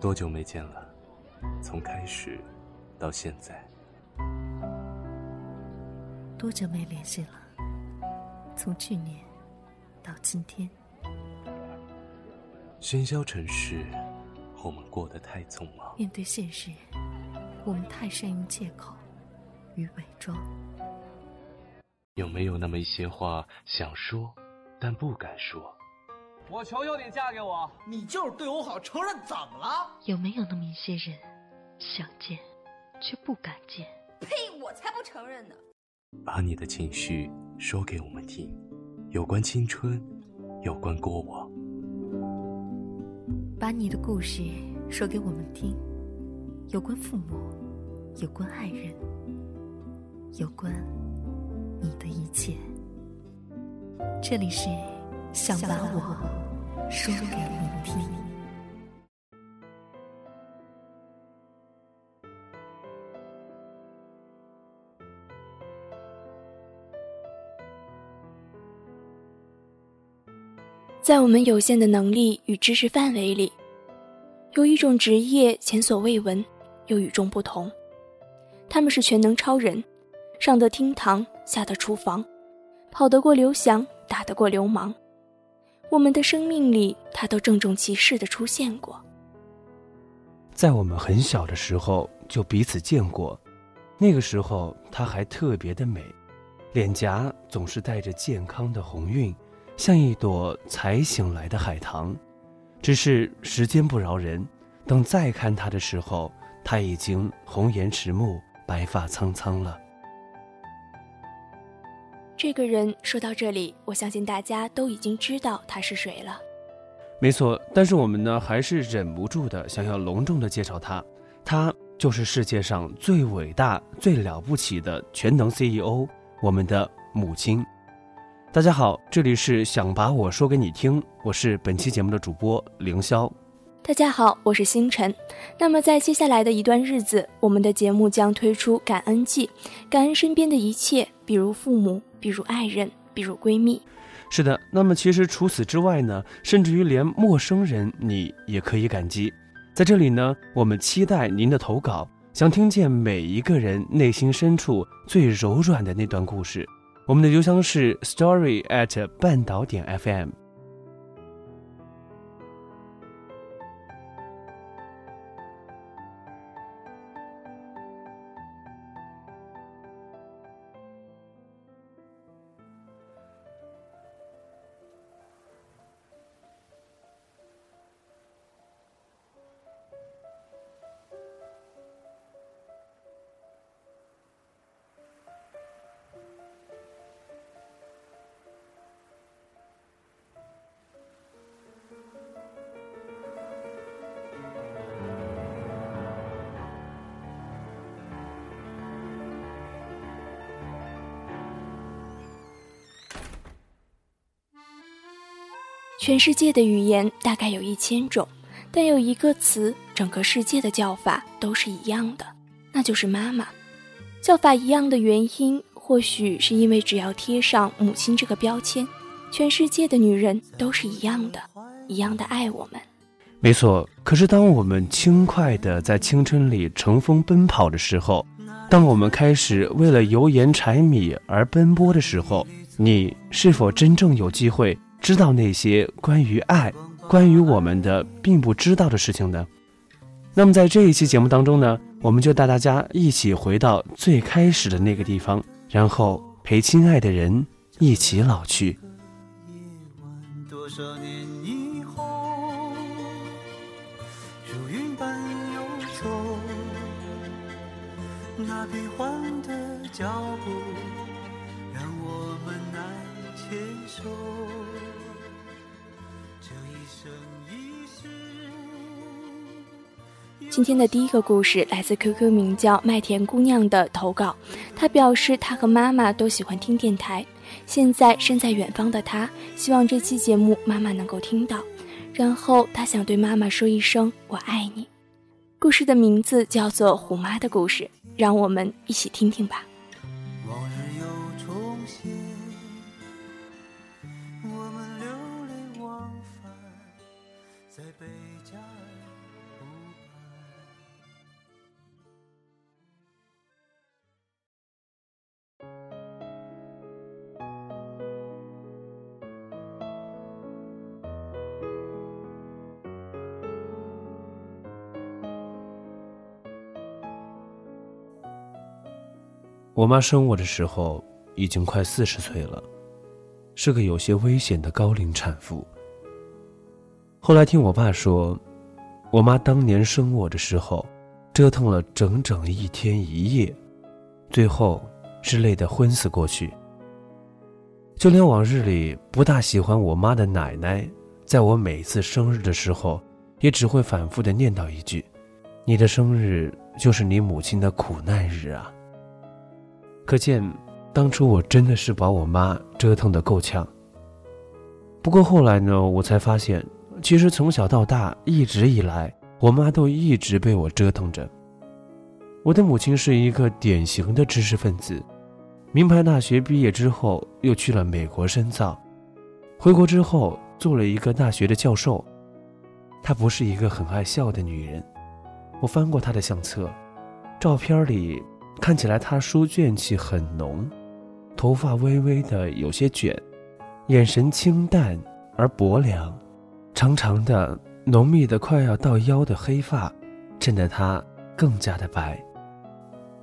多久没见了？从开始到现在，多久没联系了？从去年到今天，喧嚣尘世，我们过得太匆忙。面对现实，我们太善于借口与伪装。有没有那么一些话想说，但不敢说？我求求你嫁给我！你就是对我好，承认怎么了？有没有那么一些人，想见却不敢见？呸！我才不承认呢！把你的情绪说给我们听，有关青春，有关过往。把你的故事说给我们听，有关父母，有关爱人，有关你的一切。这里是。想把我说给你听。在我们有限的能力与知识范围里，有一种职业前所未闻，又与众不同。他们是全能超人，上得厅堂，下得厨房，跑得过刘翔，打得过流氓。我们的生命里，他都郑重其事的出现过。在我们很小的时候就彼此见过，那个时候她还特别的美，脸颊总是带着健康的红晕，像一朵才醒来的海棠。只是时间不饶人，等再看她的时候，她已经红颜迟暮，白发苍苍了。这个人说到这里，我相信大家都已经知道他是谁了。没错，但是我们呢，还是忍不住的想要隆重的介绍他。他就是世界上最伟大、最了不起的全能 CEO，我们的母亲。大家好，这里是想把我说给你听，我是本期节目的主播凌霄。大家好，我是星辰。那么在接下来的一段日子，我们的节目将推出感恩季，感恩身边的一切，比如父母。比如爱人，比如闺蜜，是的。那么其实除此之外呢，甚至于连陌生人你也可以感激。在这里呢，我们期待您的投稿，想听见每一个人内心深处最柔软的那段故事。我们的邮箱是 story at 半岛点 fm。全世界的语言大概有一千种，但有一个词，整个世界的叫法都是一样的，那就是妈妈。叫法一样的原因，或许是因为只要贴上母亲这个标签，全世界的女人都是一样的，一样的爱我们。没错。可是当我们轻快地在青春里乘风奔跑的时候，当我们开始为了油盐柴米而奔波的时候，你是否真正有机会？知道那些关于爱、关于我们的并不知道的事情呢？那么在这一期节目当中呢，我们就带大家一起回到最开始的那个地方，然后陪亲爱的人一起老去。多少年以后，如云般游走，那变幻的脚步，今天的第一个故事来自 QQ 名叫麦田姑娘的投稿，她表示她和妈妈都喜欢听电台，现在身在远方的她希望这期节目妈妈能够听到，然后她想对妈妈说一声我爱你。故事的名字叫做《虎妈的故事》，让我们一起听听吧。我妈生我的时候已经快四十岁了，是个有些危险的高龄产妇。后来听我爸说，我妈当年生我的时候，折腾了整整一天一夜，最后是累得昏死过去。就连往日里不大喜欢我妈的奶奶，在我每次生日的时候，也只会反复的念叨一句：“你的生日就是你母亲的苦难日啊。”可见，当初我真的是把我妈折腾得够呛。不过后来呢，我才发现，其实从小到大，一直以来，我妈都一直被我折腾着。我的母亲是一个典型的知识分子。名牌大学毕业之后，又去了美国深造，回国之后做了一个大学的教授。她不是一个很爱笑的女人。我翻过她的相册，照片里看起来她书卷气很浓，头发微微的有些卷，眼神清淡而薄凉，长长的、浓密的快要到腰的黑发，衬得她更加的白。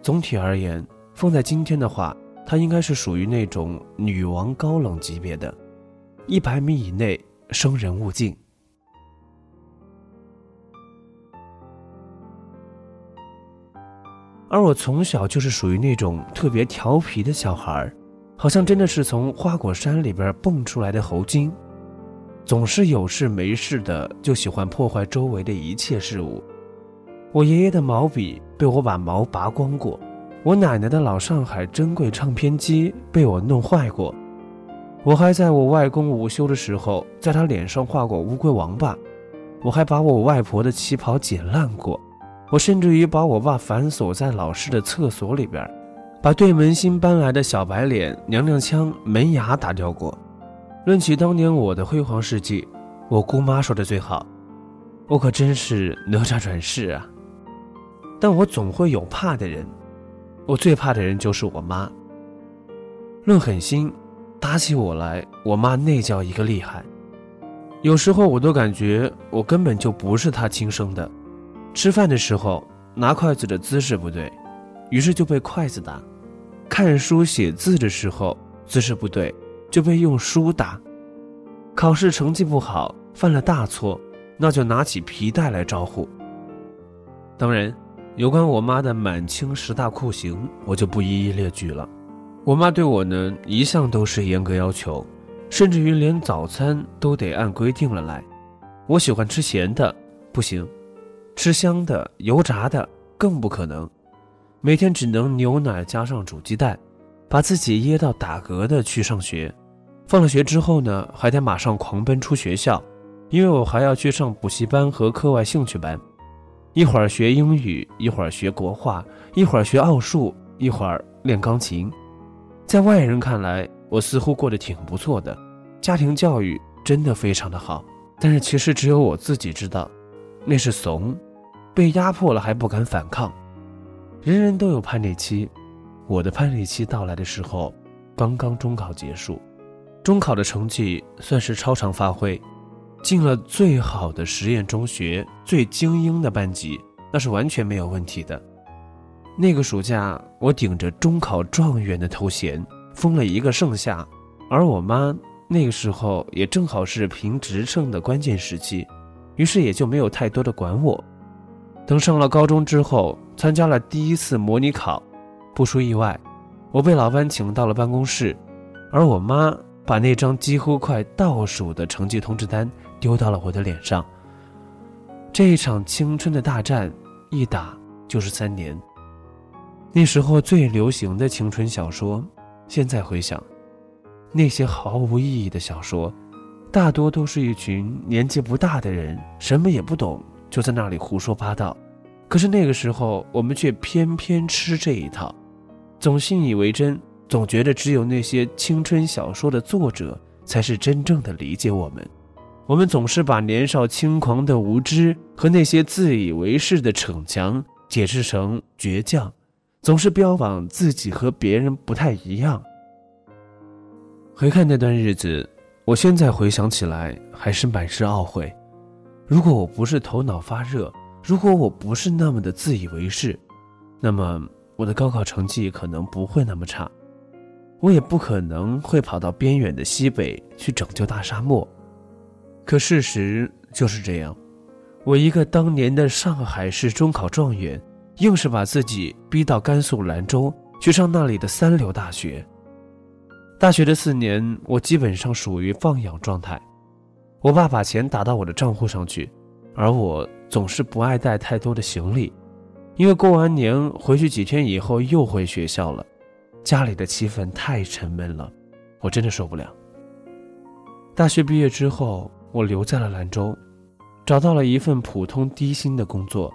总体而言，放在今天的话。她应该是属于那种女王高冷级别的，一百米以内生人勿近。而我从小就是属于那种特别调皮的小孩儿好像真的是从花果山里边蹦出来的猴精，总是有事没事的就喜欢破坏周围的一切事物。我爷爷的毛笔被我把毛拔光过。我奶奶的老上海珍贵唱片机被我弄坏过，我还在我外公午休的时候，在他脸上画过乌龟王八，我还把我外婆的旗袍剪烂过，我甚至于把我爸反锁在老式的厕所里边，把对门新搬来的小白脸娘娘腔门牙打掉过。论起当年我的辉煌事迹，我姑妈说的最好，我可真是哪吒转世啊！但我总会有怕的人。我最怕的人就是我妈。论狠心，打起我来，我妈那叫一个厉害。有时候我都感觉我根本就不是她亲生的。吃饭的时候拿筷子的姿势不对，于是就被筷子打；看书写字的时候姿势不对，就被用书打；考试成绩不好，犯了大错，那就拿起皮带来招呼。当然。有关我妈的满清十大酷刑，我就不一一列举了。我妈对我呢，一向都是严格要求，甚至于连早餐都得按规定了来。我喜欢吃咸的，不行；吃香的、油炸的更不可能。每天只能牛奶加上煮鸡蛋，把自己噎到打嗝的去上学。放了学之后呢，还得马上狂奔出学校，因为我还要去上补习班和课外兴趣班。一会儿学英语，一会儿学国画，一会儿学奥数，一会儿练钢琴。在外人看来，我似乎过得挺不错的，家庭教育真的非常的好。但是其实只有我自己知道，那是怂，被压迫了还不敢反抗。人人都有叛逆期，我的叛逆期到来的时候，刚刚中考结束，中考的成绩算是超常发挥。进了最好的实验中学，最精英的班级，那是完全没有问题的。那个暑假，我顶着中考状元的头衔，疯了一个盛夏。而我妈那个时候也正好是评职称的关键时期，于是也就没有太多的管我。等上了高中之后，参加了第一次模拟考，不出意外，我被老班请到了办公室，而我妈把那张几乎快倒数的成绩通知单。丢到了我的脸上。这一场青春的大战，一打就是三年。那时候最流行的青春小说，现在回想，那些毫无意义的小说，大多都是一群年纪不大的人，什么也不懂，就在那里胡说八道。可是那个时候，我们却偏偏吃这一套，总信以为真，总觉得只有那些青春小说的作者，才是真正的理解我们。我们总是把年少轻狂的无知和那些自以为是的逞强解释成倔强，总是标榜自己和别人不太一样。回看那段日子，我现在回想起来还是满是懊悔。如果我不是头脑发热，如果我不是那么的自以为是，那么我的高考成绩可能不会那么差，我也不可能会跑到边远的西北去拯救大沙漠。可事实就是这样，我一个当年的上海市中考状元，硬是把自己逼到甘肃兰州去上那里的三流大学。大学的四年，我基本上属于放养状态。我爸把钱打到我的账户上去，而我总是不爱带太多的行李，因为过完年回去几天以后又回学校了，家里的气氛太沉闷了，我真的受不了。大学毕业之后，我留在了兰州，找到了一份普通低薪的工作，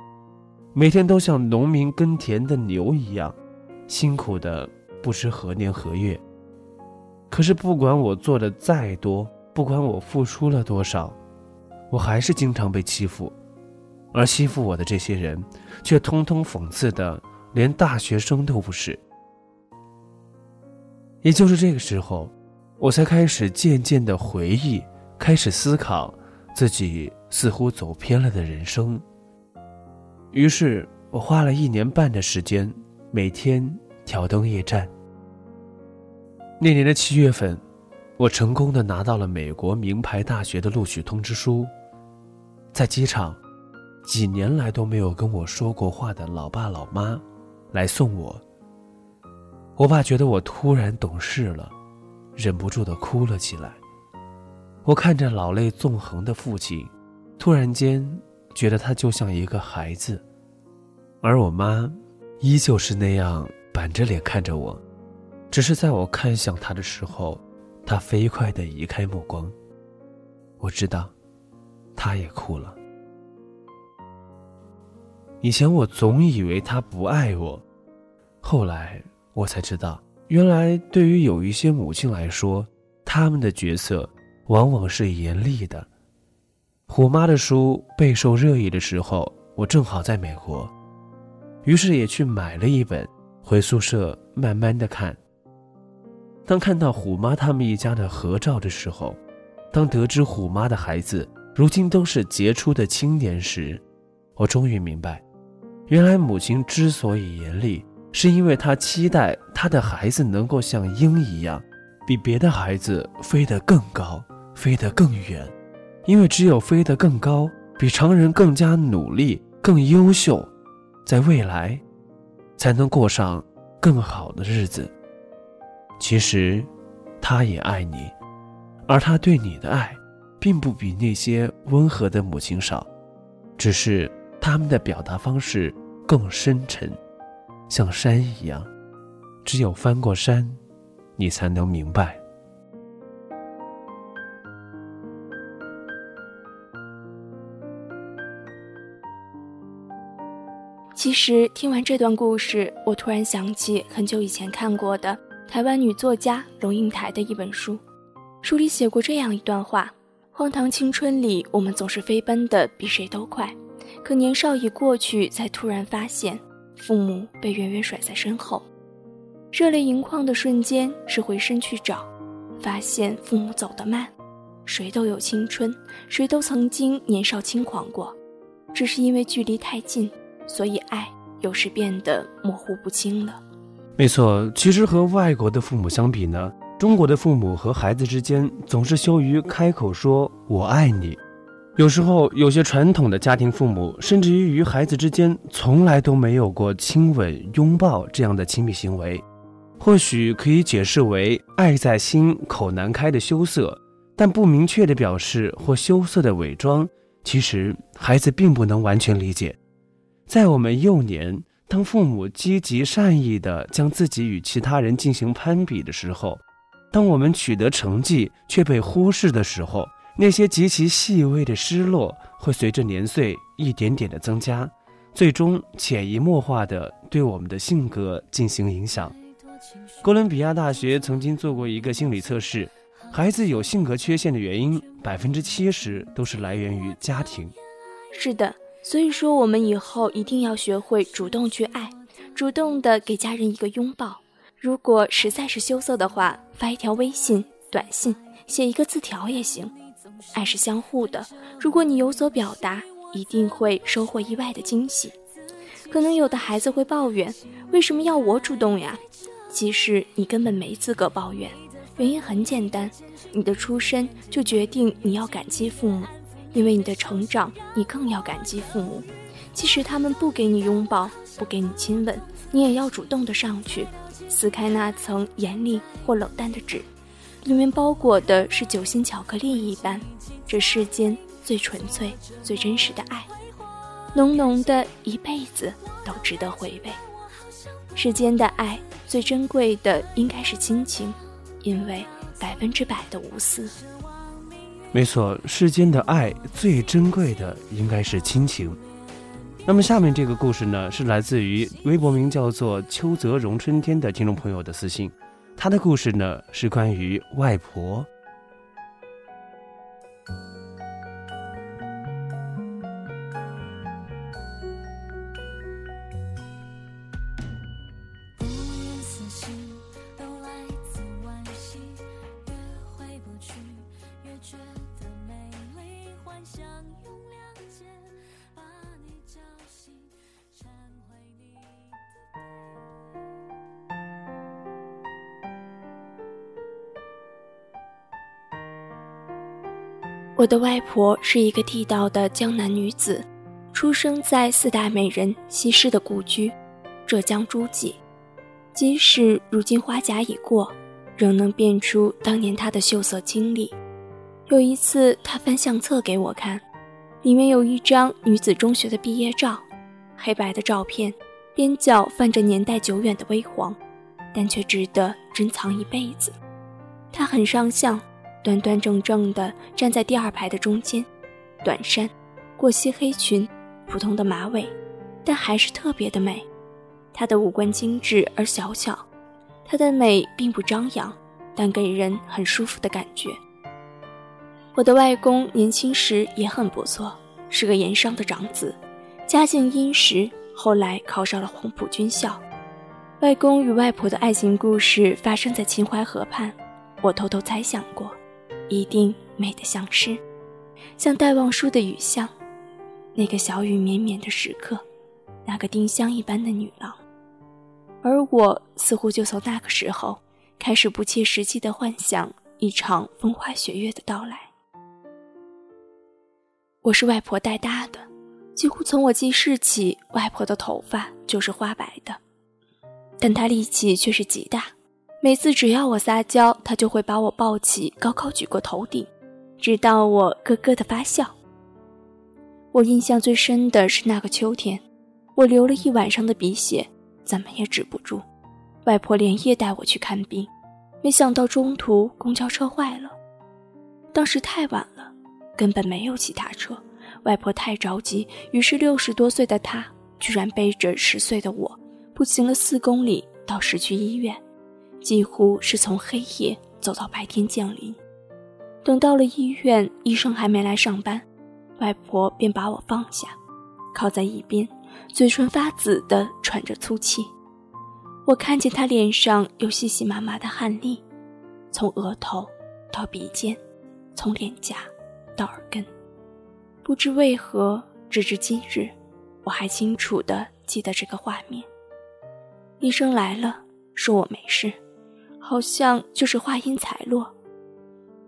每天都像农民耕田的牛一样，辛苦的不知何年何月。可是，不管我做的再多，不管我付出了多少，我还是经常被欺负，而欺负我的这些人，却通通讽刺的连大学生都不是。也就是这个时候，我才开始渐渐的回忆，开始思考自己似乎走偏了的人生。于是，我花了一年半的时间，每天挑灯夜战。那年的七月份，我成功的拿到了美国名牌大学的录取通知书。在机场，几年来都没有跟我说过话的老爸老妈来送我。我爸觉得我突然懂事了，忍不住的哭了起来。我看着老泪纵横的父亲，突然间觉得他就像一个孩子，而我妈依旧是那样板着脸看着我。只是在我看向他的时候，他飞快的移开目光。我知道，他也哭了。以前我总以为他不爱我，后来我才知道，原来对于有一些母亲来说，他们的角色往往是严厉的。虎妈的书备受热议的时候，我正好在美国，于是也去买了一本，回宿舍慢慢的看。当看到虎妈他们一家的合照的时候，当得知虎妈的孩子如今都是杰出的青年时，我终于明白，原来母亲之所以严厉，是因为她期待她的孩子能够像鹰一样，比别的孩子飞得更高，飞得更远。因为只有飞得更高，比常人更加努力、更优秀，在未来，才能过上更好的日子。其实，他也爱你，而他对你的爱，并不比那些温和的母亲少，只是他们的表达方式更深沉，像山一样，只有翻过山，你才能明白。其实听完这段故事，我突然想起很久以前看过的。台湾女作家龙应台的一本书，书里写过这样一段话：荒唐青春里，我们总是飞奔的比谁都快，可年少已过去，才突然发现父母被远远甩在身后。热泪盈眶的瞬间是回身去找，发现父母走得慢。谁都有青春，谁都曾经年少轻狂过，只是因为距离太近，所以爱有时变得模糊不清了。没错，其实和外国的父母相比呢，中国的父母和孩子之间总是羞于开口说“我爱你”。有时候，有些传统的家庭父母，甚至于与孩子之间从来都没有过亲吻、拥抱这样的亲密行为，或许可以解释为“爱在心，口难开”的羞涩，但不明确的表示或羞涩的伪装，其实孩子并不能完全理解。在我们幼年。当父母积极善意地将自己与其他人进行攀比的时候，当我们取得成绩却被忽视的时候，那些极其细微的失落会随着年岁一点点的增加，最终潜移默化地对我们的性格进行影响。哥伦比亚大学曾经做过一个心理测试，孩子有性格缺陷的原因，百分之七十都是来源于家庭。是的。所以说，我们以后一定要学会主动去爱，主动的给家人一个拥抱。如果实在是羞涩的话，发一条微信、短信，写一个字条也行。爱是相互的，如果你有所表达，一定会收获意外的惊喜。可能有的孩子会抱怨：“为什么要我主动呀？”其实你根本没资格抱怨，原因很简单，你的出身就决定你要感激父母，因为你的成长，你更要感激父母。即使他们不给你拥抱，不给你亲吻，你也要主动的上去，撕开那层严厉或冷淡的纸，里面包裹的是酒心巧克力一般，这世间最纯粹、最真实的爱，浓浓的一辈子都值得回味。世间的爱最珍贵的应该是亲情，因为百分之百的无私。没错，世间的爱最珍贵的应该是亲情。那么下面这个故事呢，是来自于微博名叫做“邱泽荣春天”的听众朋友的私信，他的故事呢是关于外婆。我的外婆是一个地道的江南女子，出生在四大美人西施的故居——浙江诸暨。即使如今花甲已过，仍能辨出当年她的秀色清丽。有一次，她翻相册给我看，里面有一张女子中学的毕业照，黑白的照片，边角泛着年代久远的微黄，但却值得珍藏一辈子。她很上相。端端正正地站在第二排的中间，短衫，过膝黑裙，普通的马尾，但还是特别的美。她的五官精致而小巧，她的美并不张扬，但给人很舒服的感觉。我的外公年轻时也很不错，是个盐商的长子，家境殷实，后来考上了黄埔军校。外公与外婆的爱情故事发生在秦淮河畔，我偷偷猜想过。一定美得像诗，像戴望舒的雨巷，那个小雨绵绵的时刻，那个丁香一般的女郎。而我似乎就从那个时候开始不切实际的幻想一场风花雪月的到来。我是外婆带大的，几乎从我记事起，外婆的头发就是花白的，但她力气却是极大。每次只要我撒娇，他就会把我抱起，高高举过头顶，直到我咯咯的发笑。我印象最深的是那个秋天，我流了一晚上的鼻血，怎么也止不住。外婆连夜带我去看病，没想到中途公交车坏了，当时太晚了，根本没有其他车。外婆太着急，于是六十多岁的她居然背着十岁的我，步行了四公里到市区医院。几乎是从黑夜走到白天降临。等到了医院，医生还没来上班，外婆便把我放下，靠在一边，嘴唇发紫的喘着粗气。我看见她脸上有细细麻麻的汗粒，从额头到鼻尖，从脸颊到耳根。不知为何，直至今日，我还清楚的记得这个画面。医生来了，说我没事。好像就是话音才落，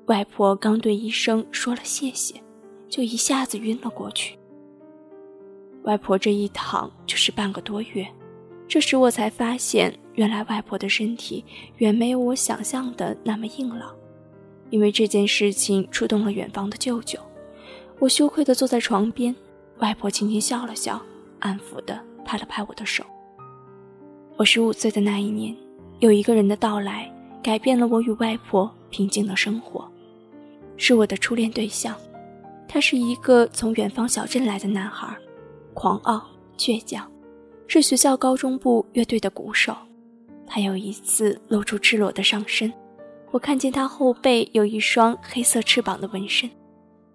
外婆刚对医生说了谢谢，就一下子晕了过去。外婆这一躺就是半个多月，这时我才发现，原来外婆的身体远没有我想象的那么硬朗。因为这件事情触动了远方的舅舅，我羞愧地坐在床边，外婆轻轻笑了笑，安抚地拍了拍我的手。我十五岁的那一年。有一个人的到来，改变了我与外婆平静的生活，是我的初恋对象。他是一个从远方小镇来的男孩，狂傲倔强，是学校高中部乐队的鼓手。他有一次露出赤裸的上身，我看见他后背有一双黑色翅膀的纹身，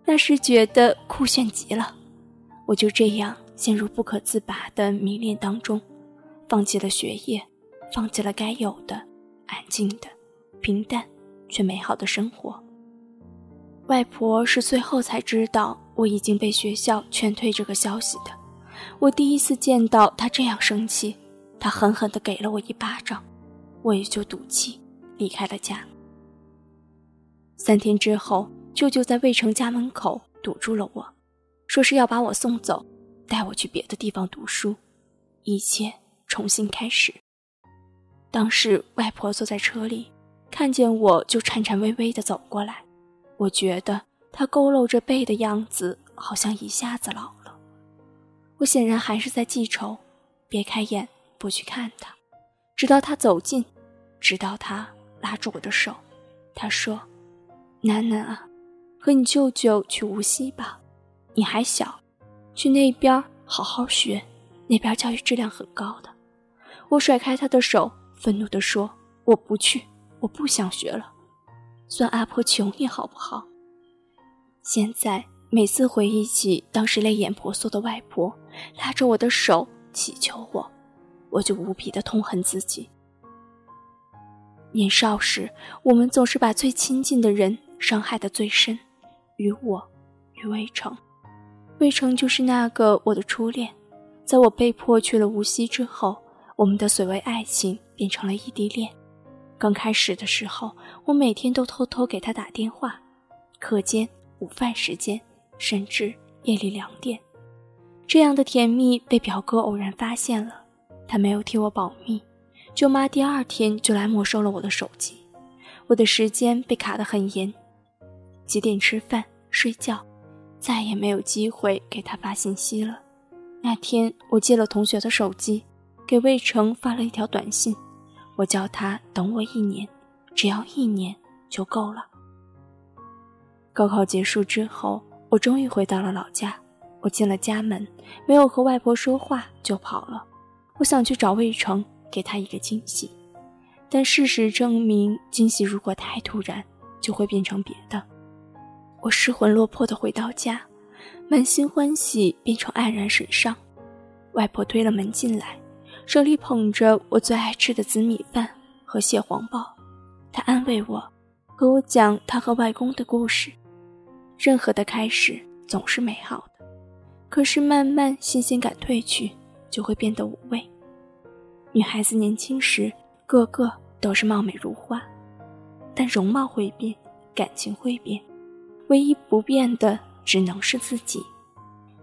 那时觉得酷炫极了。我就这样陷入不可自拔的迷恋当中，放弃了学业。放弃了该有的安静的、平淡却美好的生活。外婆是最后才知道我已经被学校劝退这个消息的。我第一次见到她这样生气，她狠狠地给了我一巴掌，我也就赌气离开了家。三天之后，舅舅在魏城家门口堵住了我，说是要把我送走，带我去别的地方读书，一切重新开始。当时外婆坐在车里，看见我就颤颤巍巍地走过来，我觉得她佝偻着背的样子好像一下子老了。我显然还是在记仇，别开眼不去看她，直到她走近，直到她拉住我的手，她说。楠楠啊，和你舅舅去无锡吧，你还小，去那边好好学，那边教育质量很高的。我甩开他的手，愤怒地说：“我不去，我不想学了，算阿婆求你好不好？”现在每次回忆起当时泪眼婆娑的外婆拉着我的手祈求我，我就无比的痛恨自己。年少时，我们总是把最亲近的人。伤害的最深，于我，与魏成，魏成就是那个我的初恋。在我被迫去了无锡之后，我们的所谓爱情变成了异地恋。刚开始的时候，我每天都偷偷给他打电话，课间、午饭时间，甚至夜里两点。这样的甜蜜被表哥偶然发现了，他没有替我保密，舅妈第二天就来没收了我的手机，我的时间被卡得很严。几点吃饭、睡觉，再也没有机会给他发信息了。那天我借了同学的手机，给魏成发了一条短信，我叫他等我一年，只要一年就够了。高考结束之后，我终于回到了老家。我进了家门，没有和外婆说话就跑了。我想去找魏成，给他一个惊喜，但事实证明，惊喜如果太突然，就会变成别的。我失魂落魄地回到家，满心欢喜变成黯然神伤。外婆推了门进来，手里捧着我最爱吃的紫米饭和蟹黄包。他安慰我，和我讲他和外公的故事。任何的开始总是美好的，可是慢慢新鲜感褪去，就会变得无味。女孩子年轻时个个都是貌美如花，但容貌会变，感情会变。唯一不变的只能是自己。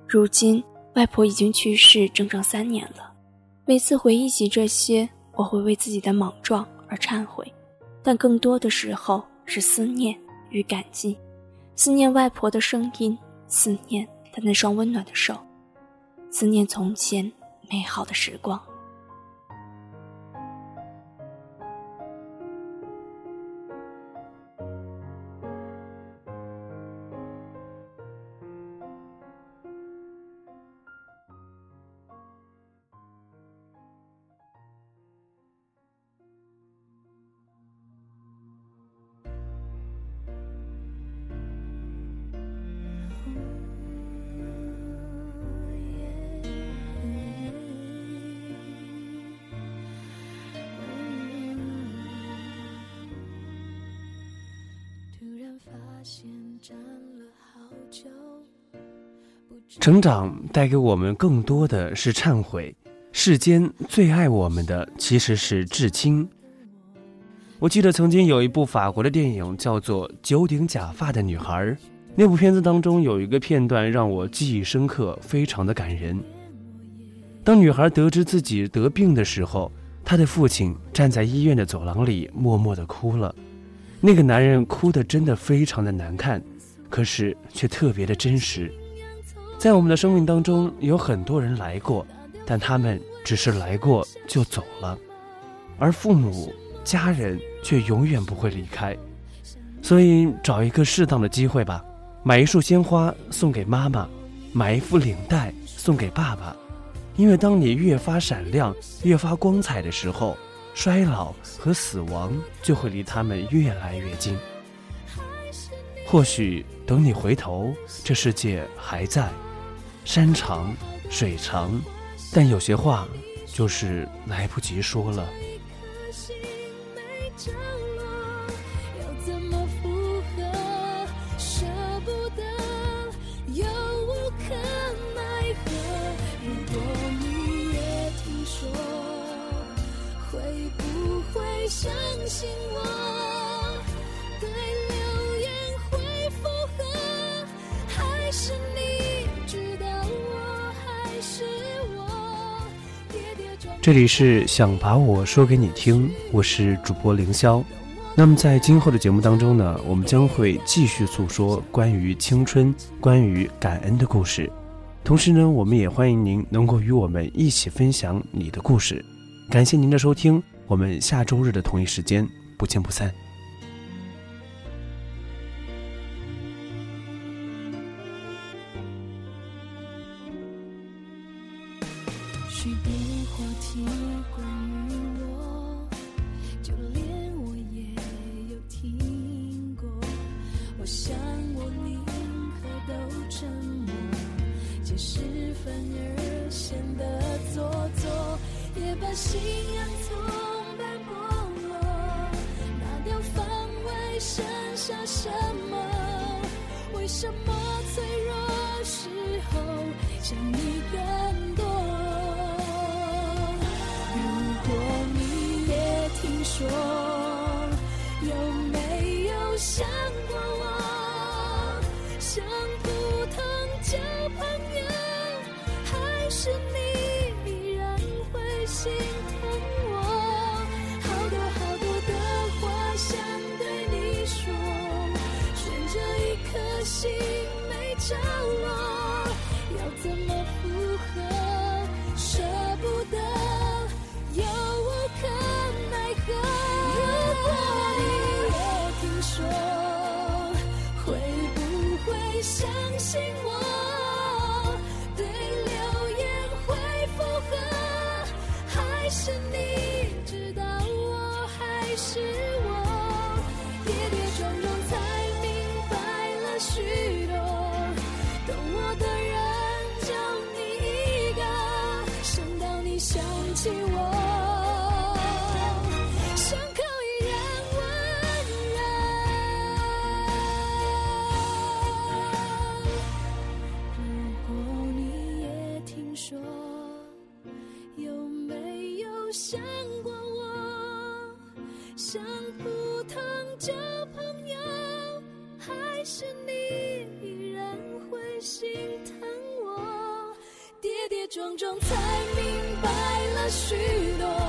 如今外婆已经去世整整三年了，每次回忆起这些，我会为自己的莽撞而忏悔，但更多的时候是思念与感激，思念外婆的声音，思念她那双温暖的手，思念从前美好的时光。成长带给我们更多的是忏悔。世间最爱我们的其实是至亲。我记得曾经有一部法国的电影叫做《九顶假发的女孩》，那部片子当中有一个片段让我记忆深刻，非常的感人。当女孩得知自己得病的时候，她的父亲站在医院的走廊里默默的哭了。那个男人哭的真的非常的难看，可是却特别的真实。在我们的生命当中，有很多人来过，但他们只是来过就走了，而父母、家人却永远不会离开。所以，找一个适当的机会吧，买一束鲜花送给妈妈，买一副领带送给爸爸，因为当你越发闪亮、越发光彩的时候。衰老和死亡就会离他们越来越近。或许等你回头，这世界还在，山长水长，但有些话就是来不及说了。这里是想把我说给你听我是主播凌霄。那么在今后的节目当中呢我们将会继续诉说关于青春关于感恩的故事。同时呢我们也欢迎您能够与我们一起分享你的故事。感谢您的收听我们下周日的同一时间不见不散。什么？为什么中才明白了许多